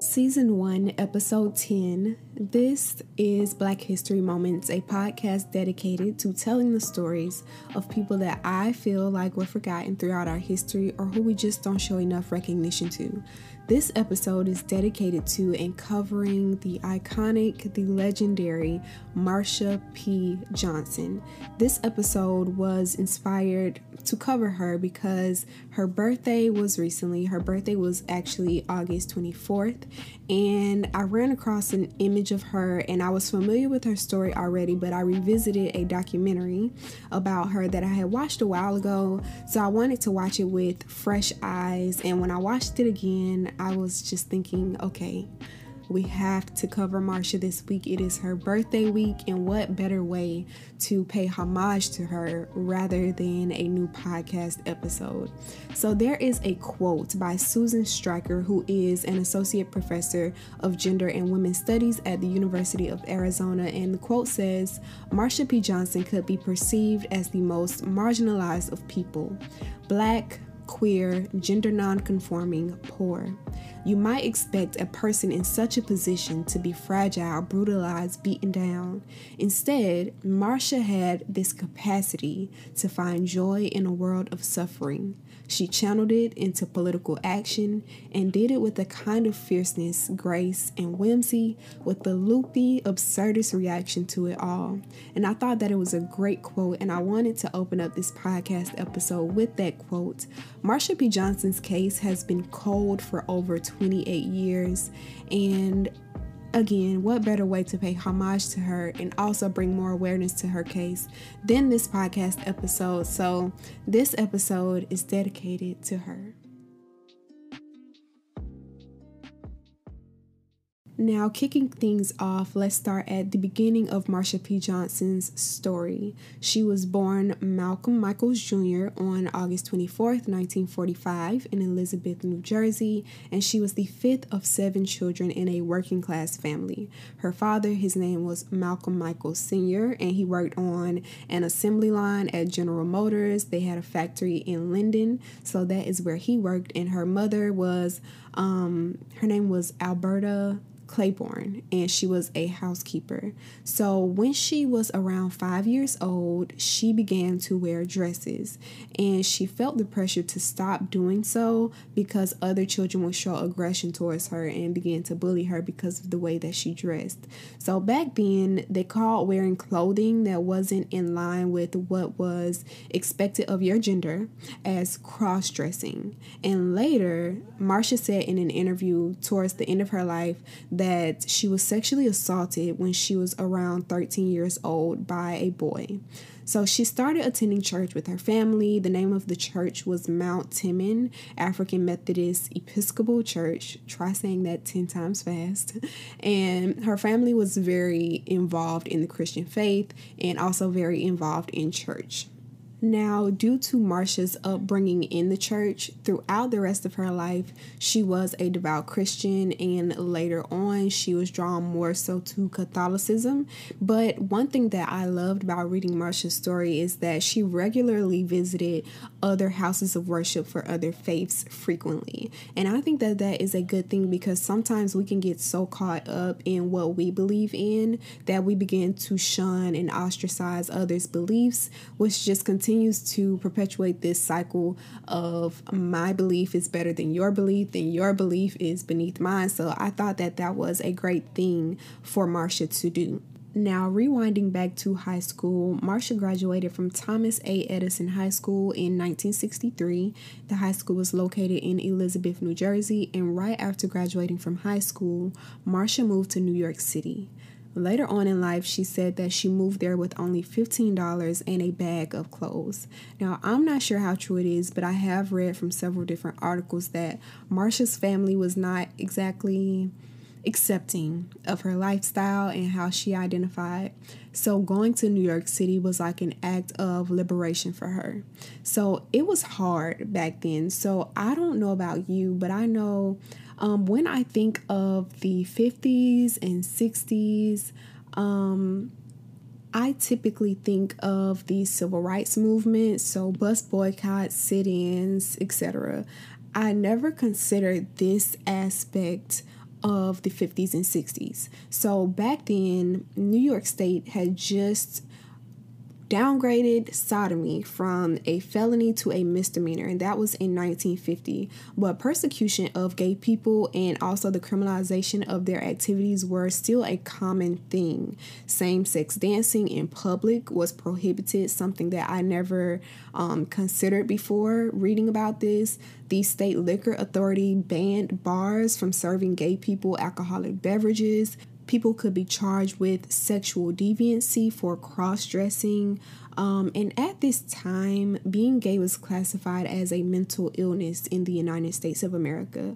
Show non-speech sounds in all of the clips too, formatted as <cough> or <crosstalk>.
Season 1, Episode 10. This is Black History Moments, a podcast dedicated to telling the stories of people that I feel like were forgotten throughout our history or who we just don't show enough recognition to. This episode is dedicated to and covering the iconic, the legendary Marsha P. Johnson. This episode was inspired to cover her because her birthday was recently. Her birthday was actually August 24th, and I ran across an image of her, and I was familiar with her story already, but I revisited a documentary about her that I had watched a while ago. So I wanted to watch it with fresh eyes, and when I watched it again, I was just thinking, okay, we have to cover Marsha this week. It is her birthday week, and what better way to pay homage to her rather than a new podcast episode? So, there is a quote by Susan Stryker, who is an associate professor of gender and women's studies at the University of Arizona, and the quote says Marsha P. Johnson could be perceived as the most marginalized of people black, queer, gender non-conforming, poor. You might expect a person in such a position to be fragile, brutalized, beaten down. Instead, Marsha had this capacity to find joy in a world of suffering. She channeled it into political action and did it with a kind of fierceness, grace, and whimsy, with the loopy, absurdist reaction to it all. And I thought that it was a great quote, and I wanted to open up this podcast episode with that quote. Marsha P. Johnson's case has been cold for over 28 years, and Again, what better way to pay homage to her and also bring more awareness to her case than this podcast episode? So, this episode is dedicated to her. Now, kicking things off, let's start at the beginning of Marsha P. Johnson's story. She was born Malcolm Michaels Jr. on August 24th, 1945, in Elizabeth, New Jersey, and she was the fifth of seven children in a working class family. Her father, his name was Malcolm Michaels Sr., and he worked on an assembly line at General Motors. They had a factory in Linden, so that is where he worked, and her mother was, um, her name was Alberta. Claiborne, and she was a housekeeper. So, when she was around five years old, she began to wear dresses, and she felt the pressure to stop doing so because other children would show aggression towards her and began to bully her because of the way that she dressed. So, back then, they called wearing clothing that wasn't in line with what was expected of your gender as cross dressing. And later, Marsha said in an interview towards the end of her life that she was sexually assaulted when she was around 13 years old by a boy. So she started attending church with her family. The name of the church was Mount Teman African Methodist Episcopal Church. Try saying that 10 times fast. And her family was very involved in the Christian faith and also very involved in church. Now, due to Marsha's upbringing in the church, throughout the rest of her life, she was a devout Christian, and later on, she was drawn more so to Catholicism. But one thing that I loved about reading Marsha's story is that she regularly visited other houses of worship for other faiths frequently. And I think that that is a good thing because sometimes we can get so caught up in what we believe in that we begin to shun and ostracize others' beliefs, which just continues continues to perpetuate this cycle of my belief is better than your belief, and your belief is beneath mine. So I thought that that was a great thing for Marsha to do. Now, rewinding back to high school, Marsha graduated from Thomas A. Edison High School in 1963. The high school was located in Elizabeth, New Jersey, and right after graduating from high school, Marsha moved to New York City. Later on in life, she said that she moved there with only $15 and a bag of clothes. Now, I'm not sure how true it is, but I have read from several different articles that Marsha's family was not exactly accepting of her lifestyle and how she identified. So, going to New York City was like an act of liberation for her. So, it was hard back then. So, I don't know about you, but I know um, when I think of the 50s and 60s, um, I typically think of the civil rights movement, so bus boycotts, sit ins, etc. I never considered this aspect of the 50s and 60s. So back then, New York State had just downgraded sodomy from a felony to a misdemeanor, and that was in 1950. But persecution of gay people and also the criminalization of their activities were still a common thing. Same sex dancing in public was prohibited, something that I never um, considered before reading about this. The state liquor authority banned bars from serving gay people alcoholic beverages people could be charged with sexual deviancy for cross dressing. Um, and at this time, being gay was classified as a mental illness in the United States of America.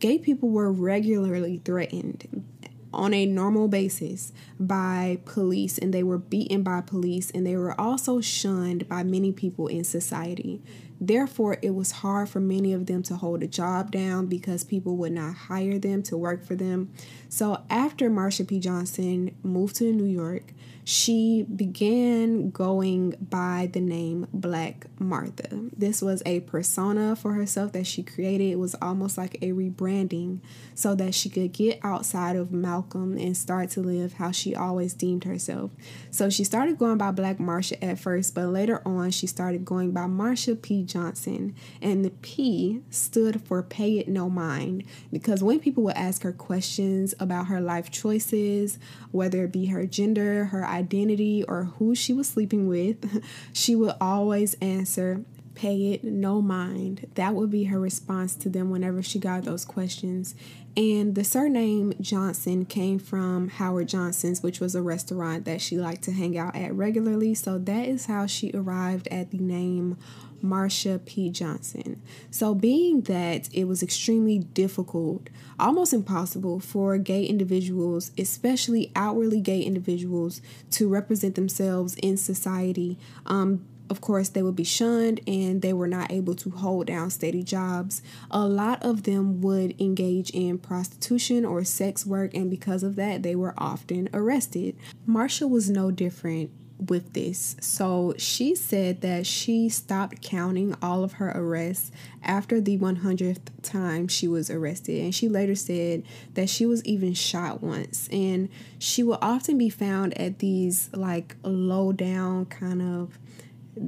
Gay people were regularly threatened on a normal basis by police and they were beaten by police and they were also shunned by many people in society. Therefore, it was hard for many of them to hold a job down because people would not hire them to work for them. So, after Marsha P. Johnson moved to New York, she began going by the name Black Marsha. This was a persona for herself that she created. It was almost like a rebranding so that she could get outside of Malcolm and start to live how she always deemed herself. So she started going by Black Marsha at first, but later on she started going by Marsha P. Johnson. And the P stood for Pay It No Mind because when people would ask her questions about her life choices, whether it be her gender, her identity, or who she was sleeping with, <laughs> she would always answer, Pay it no mind. That would be her response to them whenever she got those questions. And the surname Johnson came from Howard Johnson's, which was a restaurant that she liked to hang out at regularly. So that is how she arrived at the name Marsha P. Johnson. So, being that it was extremely difficult, almost impossible for gay individuals, especially outwardly gay individuals, to represent themselves in society, um, of course, they would be shunned and they were not able to hold down steady jobs. A lot of them would engage in prostitution or sex work, and because of that, they were often arrested. Marsha was no different with this. So she said that she stopped counting all of her arrests after the 100th time she was arrested. And she later said that she was even shot once. And she will often be found at these like low down kind of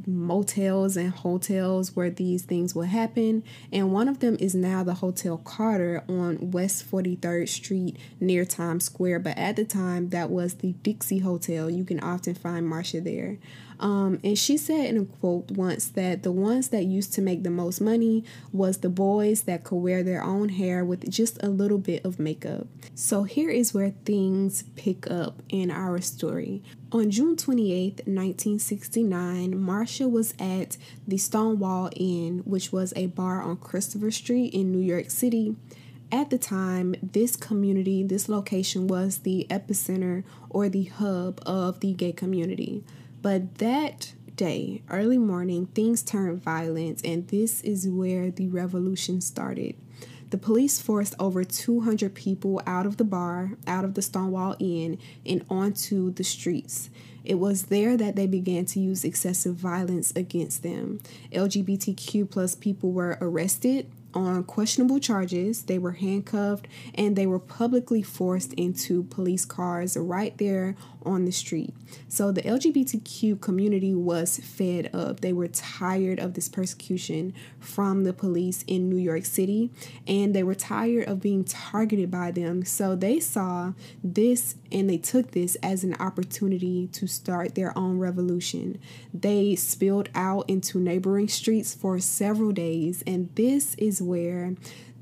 motels and hotels where these things will happen. And one of them is now the Hotel Carter on West 43rd Street near Times Square. But at the time, that was the Dixie Hotel. You can often find Marsha there. Um, and she said in a quote once that the ones that used to make the most money was the boys that could wear their own hair with just a little bit of makeup. So here is where things pick up in our story. On June 28, 1969, Marsha was at the Stonewall Inn, which was a bar on Christopher Street in New York City. At the time, this community, this location was the epicenter or the hub of the gay community. But that day, early morning, things turned violent, and this is where the revolution started. The police forced over 200 people out of the bar, out of the Stonewall Inn, and onto the streets. It was there that they began to use excessive violence against them. LGBTQ plus people were arrested, on questionable charges. They were handcuffed and they were publicly forced into police cars right there on the street. So the LGBTQ community was fed up. They were tired of this persecution from the police in New York City and they were tired of being targeted by them. So they saw this and they took this as an opportunity to start their own revolution. They spilled out into neighboring streets for several days, and this is where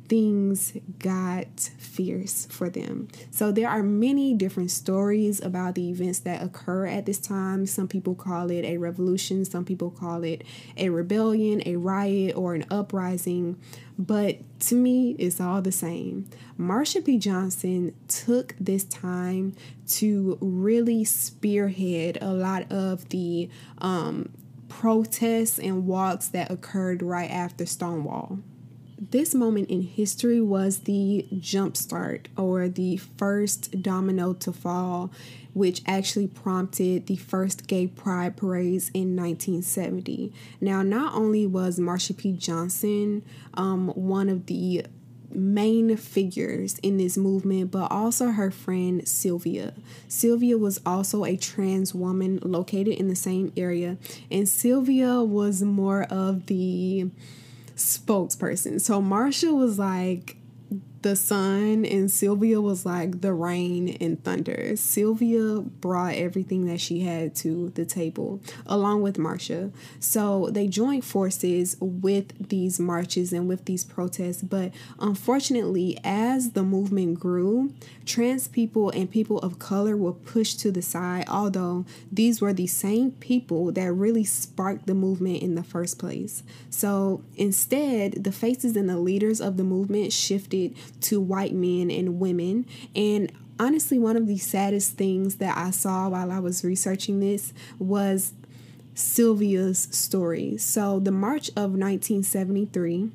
things got fierce for them. So there are many different stories about the events that occur at this time. Some people call it a revolution, some people call it a rebellion, a riot, or an uprising. But to me, it's all the same. Marsha P. Johnson took this time to really spearhead a lot of the um, protests and walks that occurred right after Stonewall this moment in history was the jumpstart or the first domino to fall, which actually prompted the first gay pride parades in 1970. Now, not only was Marsha P. Johnson um, one of the main figures in this movement, but also her friend Sylvia. Sylvia was also a trans woman located in the same area, and Sylvia was more of the spokesperson. So Marsha was like, the sun and Sylvia was like the rain and thunder. Sylvia brought everything that she had to the table along with Marsha. So they joined forces with these marches and with these protests, but unfortunately as the movement grew, trans people and people of color were pushed to the side, although these were the same people that really sparked the movement in the first place. So instead, the faces and the leaders of the movement shifted to white men and women. And honestly, one of the saddest things that I saw while I was researching this was Sylvia's story. So, the March of 1973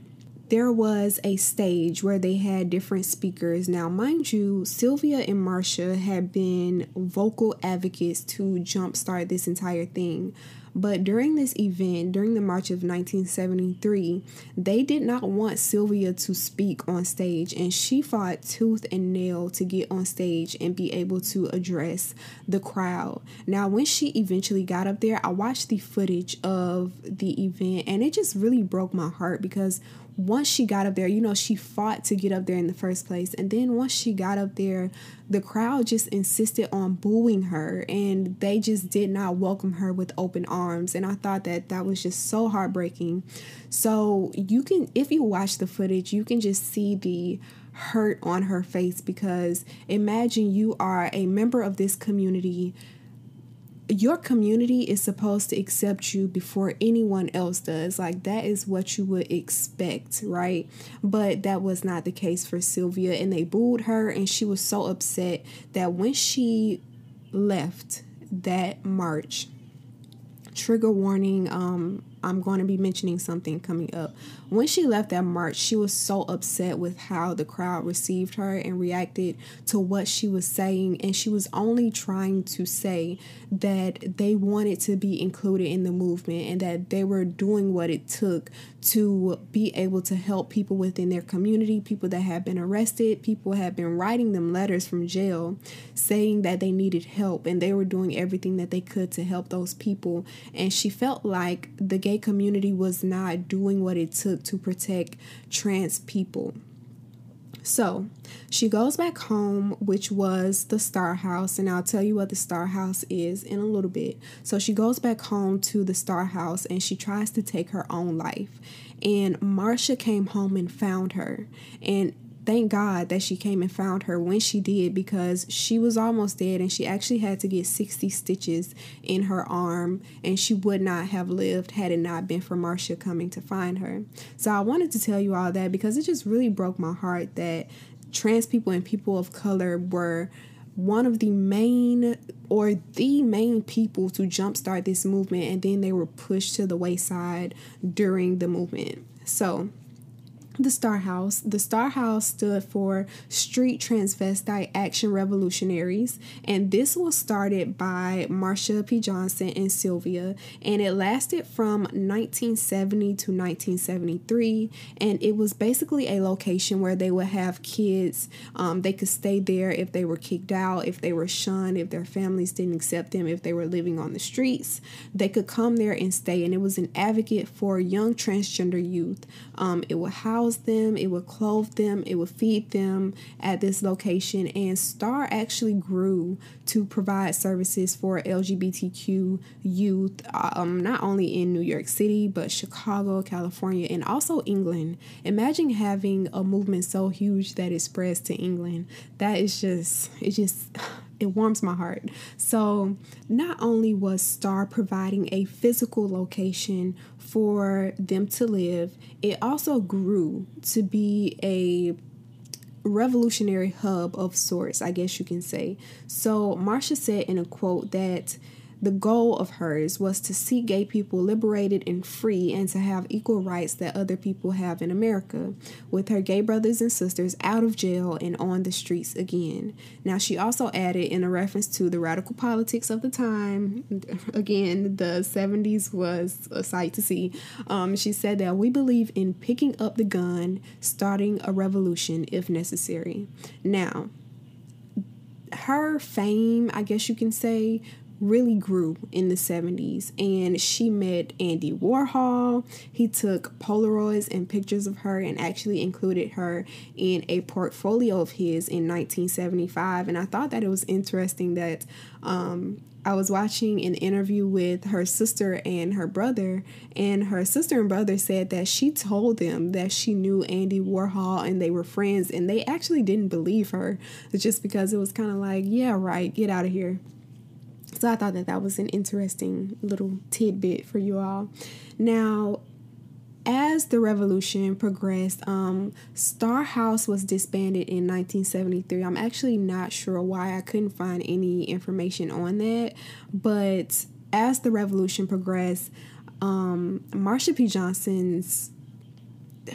there was a stage where they had different speakers. Now, mind you, Sylvia and Marsha had been vocal advocates to jumpstart this entire thing. But during this event, during the March of 1973, they did not want Sylvia to speak on stage, and she fought tooth and nail to get on stage and be able to address the crowd. Now, when she eventually got up there, I watched the footage of the event, and it just really broke my heart because once she got up there, you know, she fought to get up there in the first place. And then once she got up there, the crowd just insisted on booing her and they just did not welcome her with open arms. And I thought that that was just so heartbreaking. So you can, if you watch the footage, you can just see the hurt on her face because imagine you are a member of this community your community is supposed to accept you before anyone else does. Like that is what you would expect, right? But that was not the case for Sylvia and they booed her and she was so upset that when she left that march trigger warning um I'm going to be mentioning something coming up. When she left that march, she was so upset with how the crowd received her and reacted to what she was saying. And she was only trying to say that they wanted to be included in the movement and that they were doing what it took to be able to help people within their community, people that had been arrested, people had been writing them letters from jail saying that they needed help and they were doing everything that they could to help those people. And she felt like the gay community was not doing what it took to protect trans people. So she goes back home, which was the Star House, and I'll tell you what the Star House is in a little bit. So she goes back home to the Star House and she tries to take her own life. And Marsha came home and found her. And thank God that she came and found her when she did because she was almost dead and she actually had to get 60 stitches in her arm and she would not have lived had it not been for Marsha coming to find her. So I wanted to tell you all that because it just really broke my heart that trans people and people of color were one of the main or the main people to jumpstart this movement and then they were pushed to the wayside during the movement. So, the Star House. The Star House stood for Street Transvestite Action Revolutionaries, and this was started by Marsha P. Johnson and Sylvia, and it lasted from 1970 to 1973. And it was basically a location where they would have kids. Um, they could stay there if they were kicked out, if they were shunned, if their families didn't accept them, if they were living on the streets. They could come there and stay, and it was an advocate for young transgender youth. Um, it would house house them, it would clothe them, it would feed them at this location. And STAR actually grew to provide services for LGBTQ youth, um, not only in New York City, but Chicago, California, and also England. Imagine having a movement so huge that it spreads to England. That is just, it just, it warms my heart. So, not only was Star providing a physical location for them to live, it also grew to be a revolutionary hub of sorts, I guess you can say. So, Marsha said in a quote that the goal of hers was to see gay people liberated and free and to have equal rights that other people have in America, with her gay brothers and sisters out of jail and on the streets again. Now, she also added, in a reference to the radical politics of the time, again, the 70s was a sight to see. Um, she said that we believe in picking up the gun, starting a revolution if necessary. Now, her fame, I guess you can say, really grew in the 70s and she met Andy Warhol. He took Polaroids and pictures of her and actually included her in a portfolio of his in 1975 and I thought that it was interesting that um, I was watching an interview with her sister and her brother, and her sister and brother said that she told them that she knew Andy Warhol and they were friends, and they actually didn't believe her just because it was kind of like, yeah, right, get out of here. So I thought that that was an interesting little tidbit for you all. Now, as the revolution progressed, um, Star House was disbanded in 1973. I'm actually not sure why I couldn't find any information on that, but as the revolution progressed, um, Marsha P. Johnson's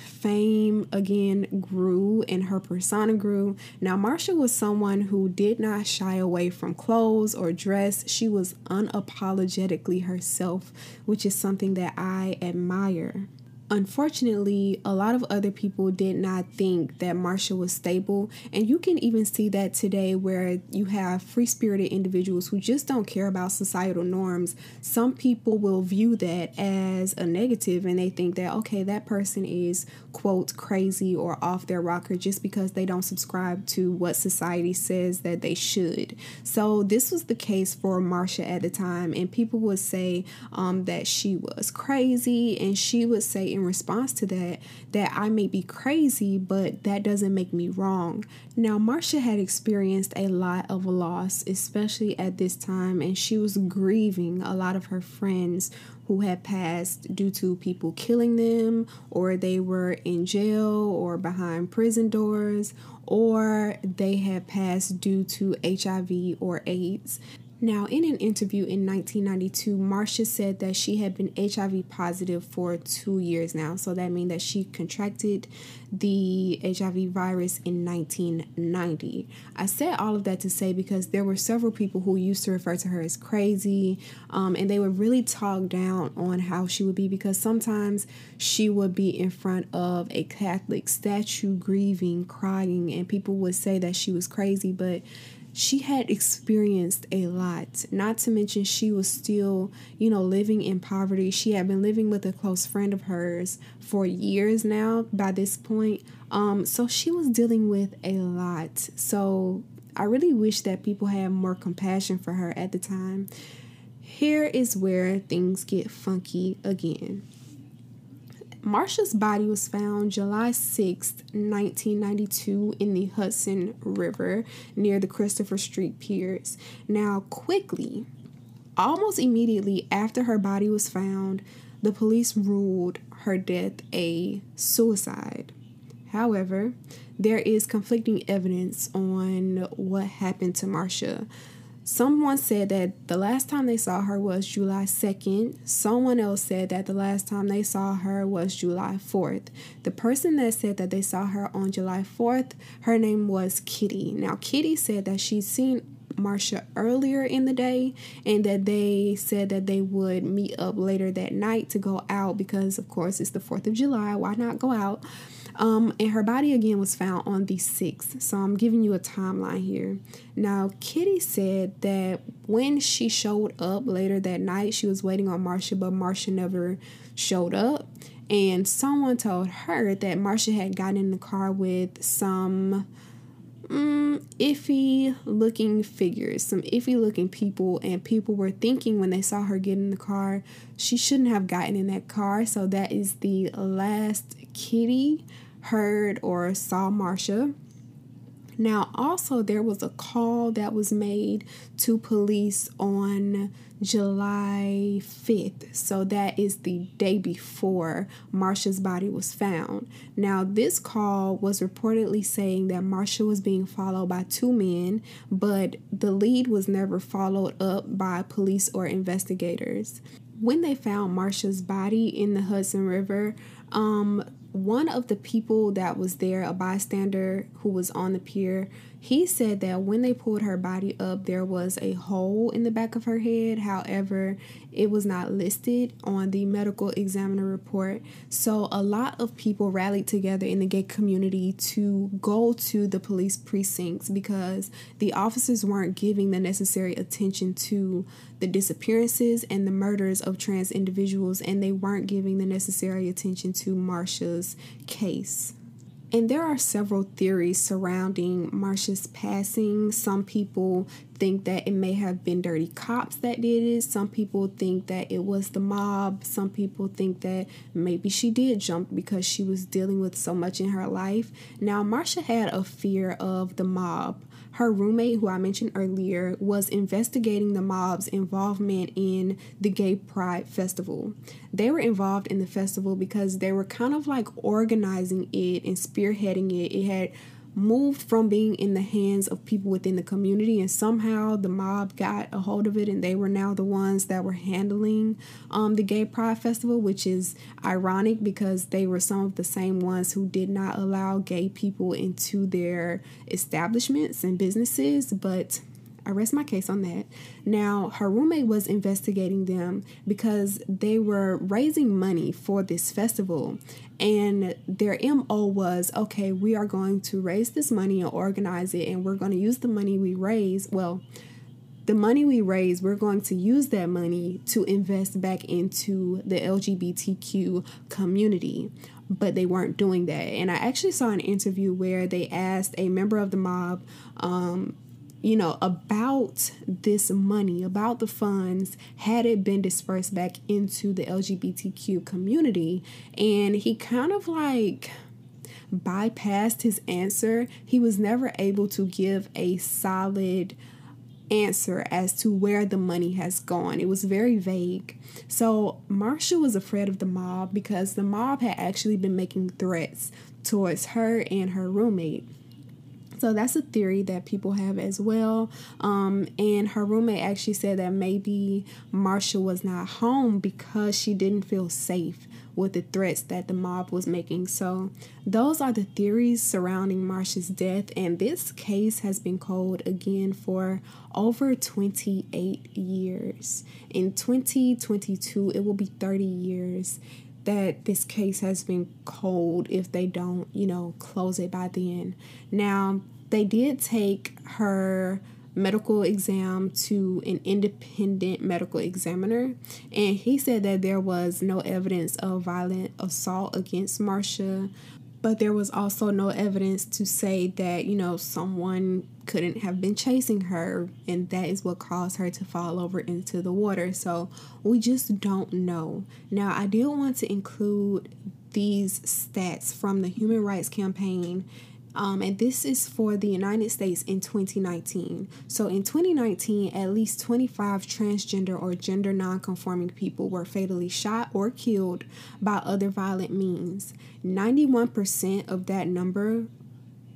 fame again grew and her persona grew. Now, Marsha was someone who did not shy away from clothes or dress. She was unapologetically herself, which is something that I admire unfortunately, a lot of other people did not think that Marsha was stable. And you can even see that today where you have free spirited individuals who just don't care about societal norms. Some people will view that as a negative and they think that, okay, that person is, quote, crazy or off their rocker just because they don't subscribe to what society says that they should. So this was the case for Marsha at the time. And people would say um, that she was crazy and she would say, in response to that that I may be crazy, but that doesn't make me wrong. Now, Marsha had experienced a lot of loss, especially at this time, and she was grieving a lot of her friends who had passed due to people killing them, or they were in jail or behind prison doors, or they had passed due to HIV or AIDS. Now, in an interview in 1992, Marsha said that she had been HIV positive for two years now. So that means that she contracted the HIV virus in 1990. I said all of that to say because there were several people who used to refer to her as crazy, um, and they would really talk down on how she would be because sometimes she would be in front of a Catholic statue grieving, crying, and people would say that she was crazy, but she had experienced a lot. Not to mention, she was still, you know, living in poverty. She had been living with a close friend of hers for years now by this point. Um, so she was dealing with a lot. So I really wish that people had more compassion for her at the time. Here is where things get funky again. Marsha's body was found July 6, 1992, in the Hudson River near the Christopher Street Piers. Now, quickly, almost immediately after her body was found, the police ruled her death a suicide. However, there is conflicting evidence on what happened to Marsha. Someone said that the last time they saw her was July 2nd. Someone else said that the last time they saw her was July 4th. The person that said that they saw her on July 4th, her name was Kitty. Now, Kitty said that she'd seen Marsha earlier in the day and that they said that they would meet up later that night to go out because, of course, it's the 4th of July. Why not go out? Um, and her body again was found on the 6th. So I'm giving you a timeline here. Now, Kitty said that when she showed up later that night, she was waiting on Marsha, but Marsha never showed up. And someone told her that Marsha had gotten in the car with some mm, iffy looking figures, some iffy looking people, and people were thinking when they saw her get in the car, she shouldn't have gotten in that car. So that is the last Kitty heard or saw Marsha. Now, also, there was a call that was made to police on July 5th. So, that is the day before Marsha's body was found. Now, this call was reportedly saying that Marsha was being followed by two men, but the lead was never followed up by police or investigators. When they found Marsha's body in the Hudson River, um, one of the people that was there, a bystander who was on the pier, he said that when they pulled her body up, there was a hole in the back of her head. However, it was not listed on the medical examiner report. So, a lot of people rallied together in the gay community to go to the police precincts because the officers weren't giving the necessary attention to the disappearances and the murders of trans individuals, and they weren't giving the necessary attention to Marsha's case. And there are several theories surrounding Marsha's passing. Some people think that it may have been dirty cops that did it. Some people think that it was the mob. Some people think that maybe she did jump because she was dealing with so much in her life. Now, Marsha had a fear of the mob. Her roommate, who I mentioned earlier, was investigating the mob's involvement in the Gay Pride Festival. They were involved in the festival because they were kind of like organizing it and spearheading it. It had moved from being in the hands of people within the community and somehow the mob got a hold of it and they were now the ones that were handling um, the gay pride festival which is ironic because they were some of the same ones who did not allow gay people into their establishments and businesses but I rest my case on that. Now, her roommate was investigating them because they were raising money for this festival. And their MO was okay, we are going to raise this money and organize it, and we're going to use the money we raise. Well, the money we raise, we're going to use that money to invest back into the LGBTQ community. But they weren't doing that. And I actually saw an interview where they asked a member of the mob, um, you know, about this money, about the funds, had it been dispersed back into the LGBTQ community. And he kind of like bypassed his answer. He was never able to give a solid answer as to where the money has gone. It was very vague. So Marsha was afraid of the mob because the mob had actually been making threats towards her and her roommate. So that's a theory that people have as well. Um, and her roommate actually said that maybe Marsha was not home because she didn't feel safe with the threats that the mob was making. So those are the theories surrounding Marsha's death. And this case has been cold again for over 28 years. In 2022, it will be 30 years that this case has been cold if they don't, you know, close it by then. Now, they did take her medical exam to an independent medical examiner and he said that there was no evidence of violent assault against Marsha but there was also no evidence to say that you know someone couldn't have been chasing her and that is what caused her to fall over into the water. So we just don't know. Now i do want to include these stats from the human rights campaign um, and this is for the United States in 2019. So in 2019, at least 25 transgender or gender nonconforming people were fatally shot or killed by other violent means. 91% of that number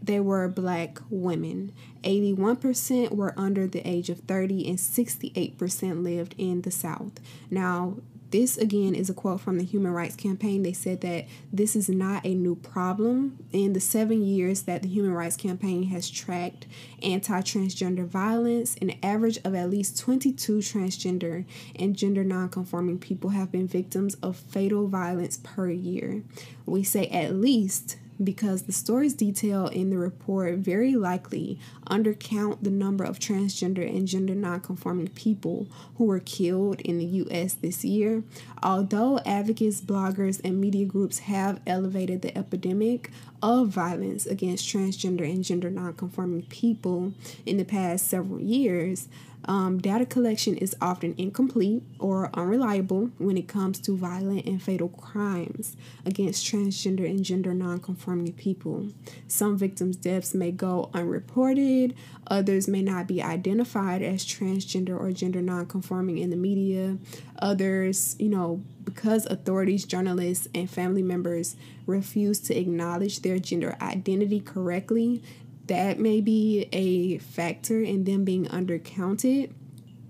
they were black women. 81% were under the age of 30 and 68% lived in the South. Now, this again is a quote from the Human Rights Campaign. They said that this is not a new problem. In the seven years that the Human Rights Campaign has tracked anti transgender violence, an average of at least 22 transgender and gender nonconforming people have been victims of fatal violence per year. We say at least because the stories detailed in the report very likely undercount the number of transgender and gender nonconforming people who were killed in the US this year. Although advocates, bloggers, and media groups have elevated the epidemic, of violence against transgender and gender nonconforming people in the past several years, um, data collection is often incomplete or unreliable when it comes to violent and fatal crimes against transgender and gender nonconforming people. Some victims' deaths may go unreported, others may not be identified as transgender or gender nonconforming in the media. Others, you know, because authorities, journalists, and family members refuse to acknowledge their gender identity correctly, that may be a factor in them being undercounted.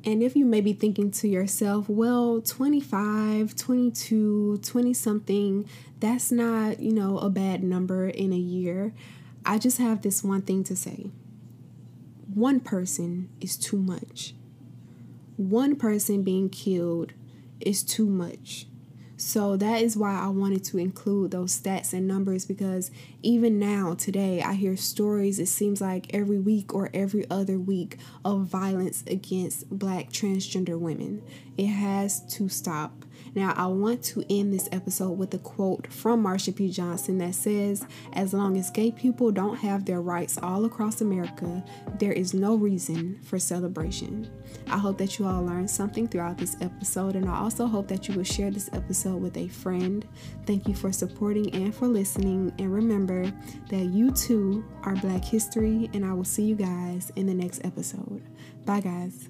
And if you may be thinking to yourself, well, 25, 22, 20 something, that's not, you know, a bad number in a year. I just have this one thing to say one person is too much. One person being killed is too much. So that is why I wanted to include those stats and numbers because even now, today, I hear stories, it seems like every week or every other week, of violence against black transgender women. It has to stop. Now, I want to end this episode with a quote from Marsha P. Johnson that says, As long as gay people don't have their rights all across America, there is no reason for celebration. I hope that you all learned something throughout this episode, and I also hope that you will share this episode with a friend. Thank you for supporting and for listening, and remember that you too are Black History, and I will see you guys in the next episode. Bye, guys.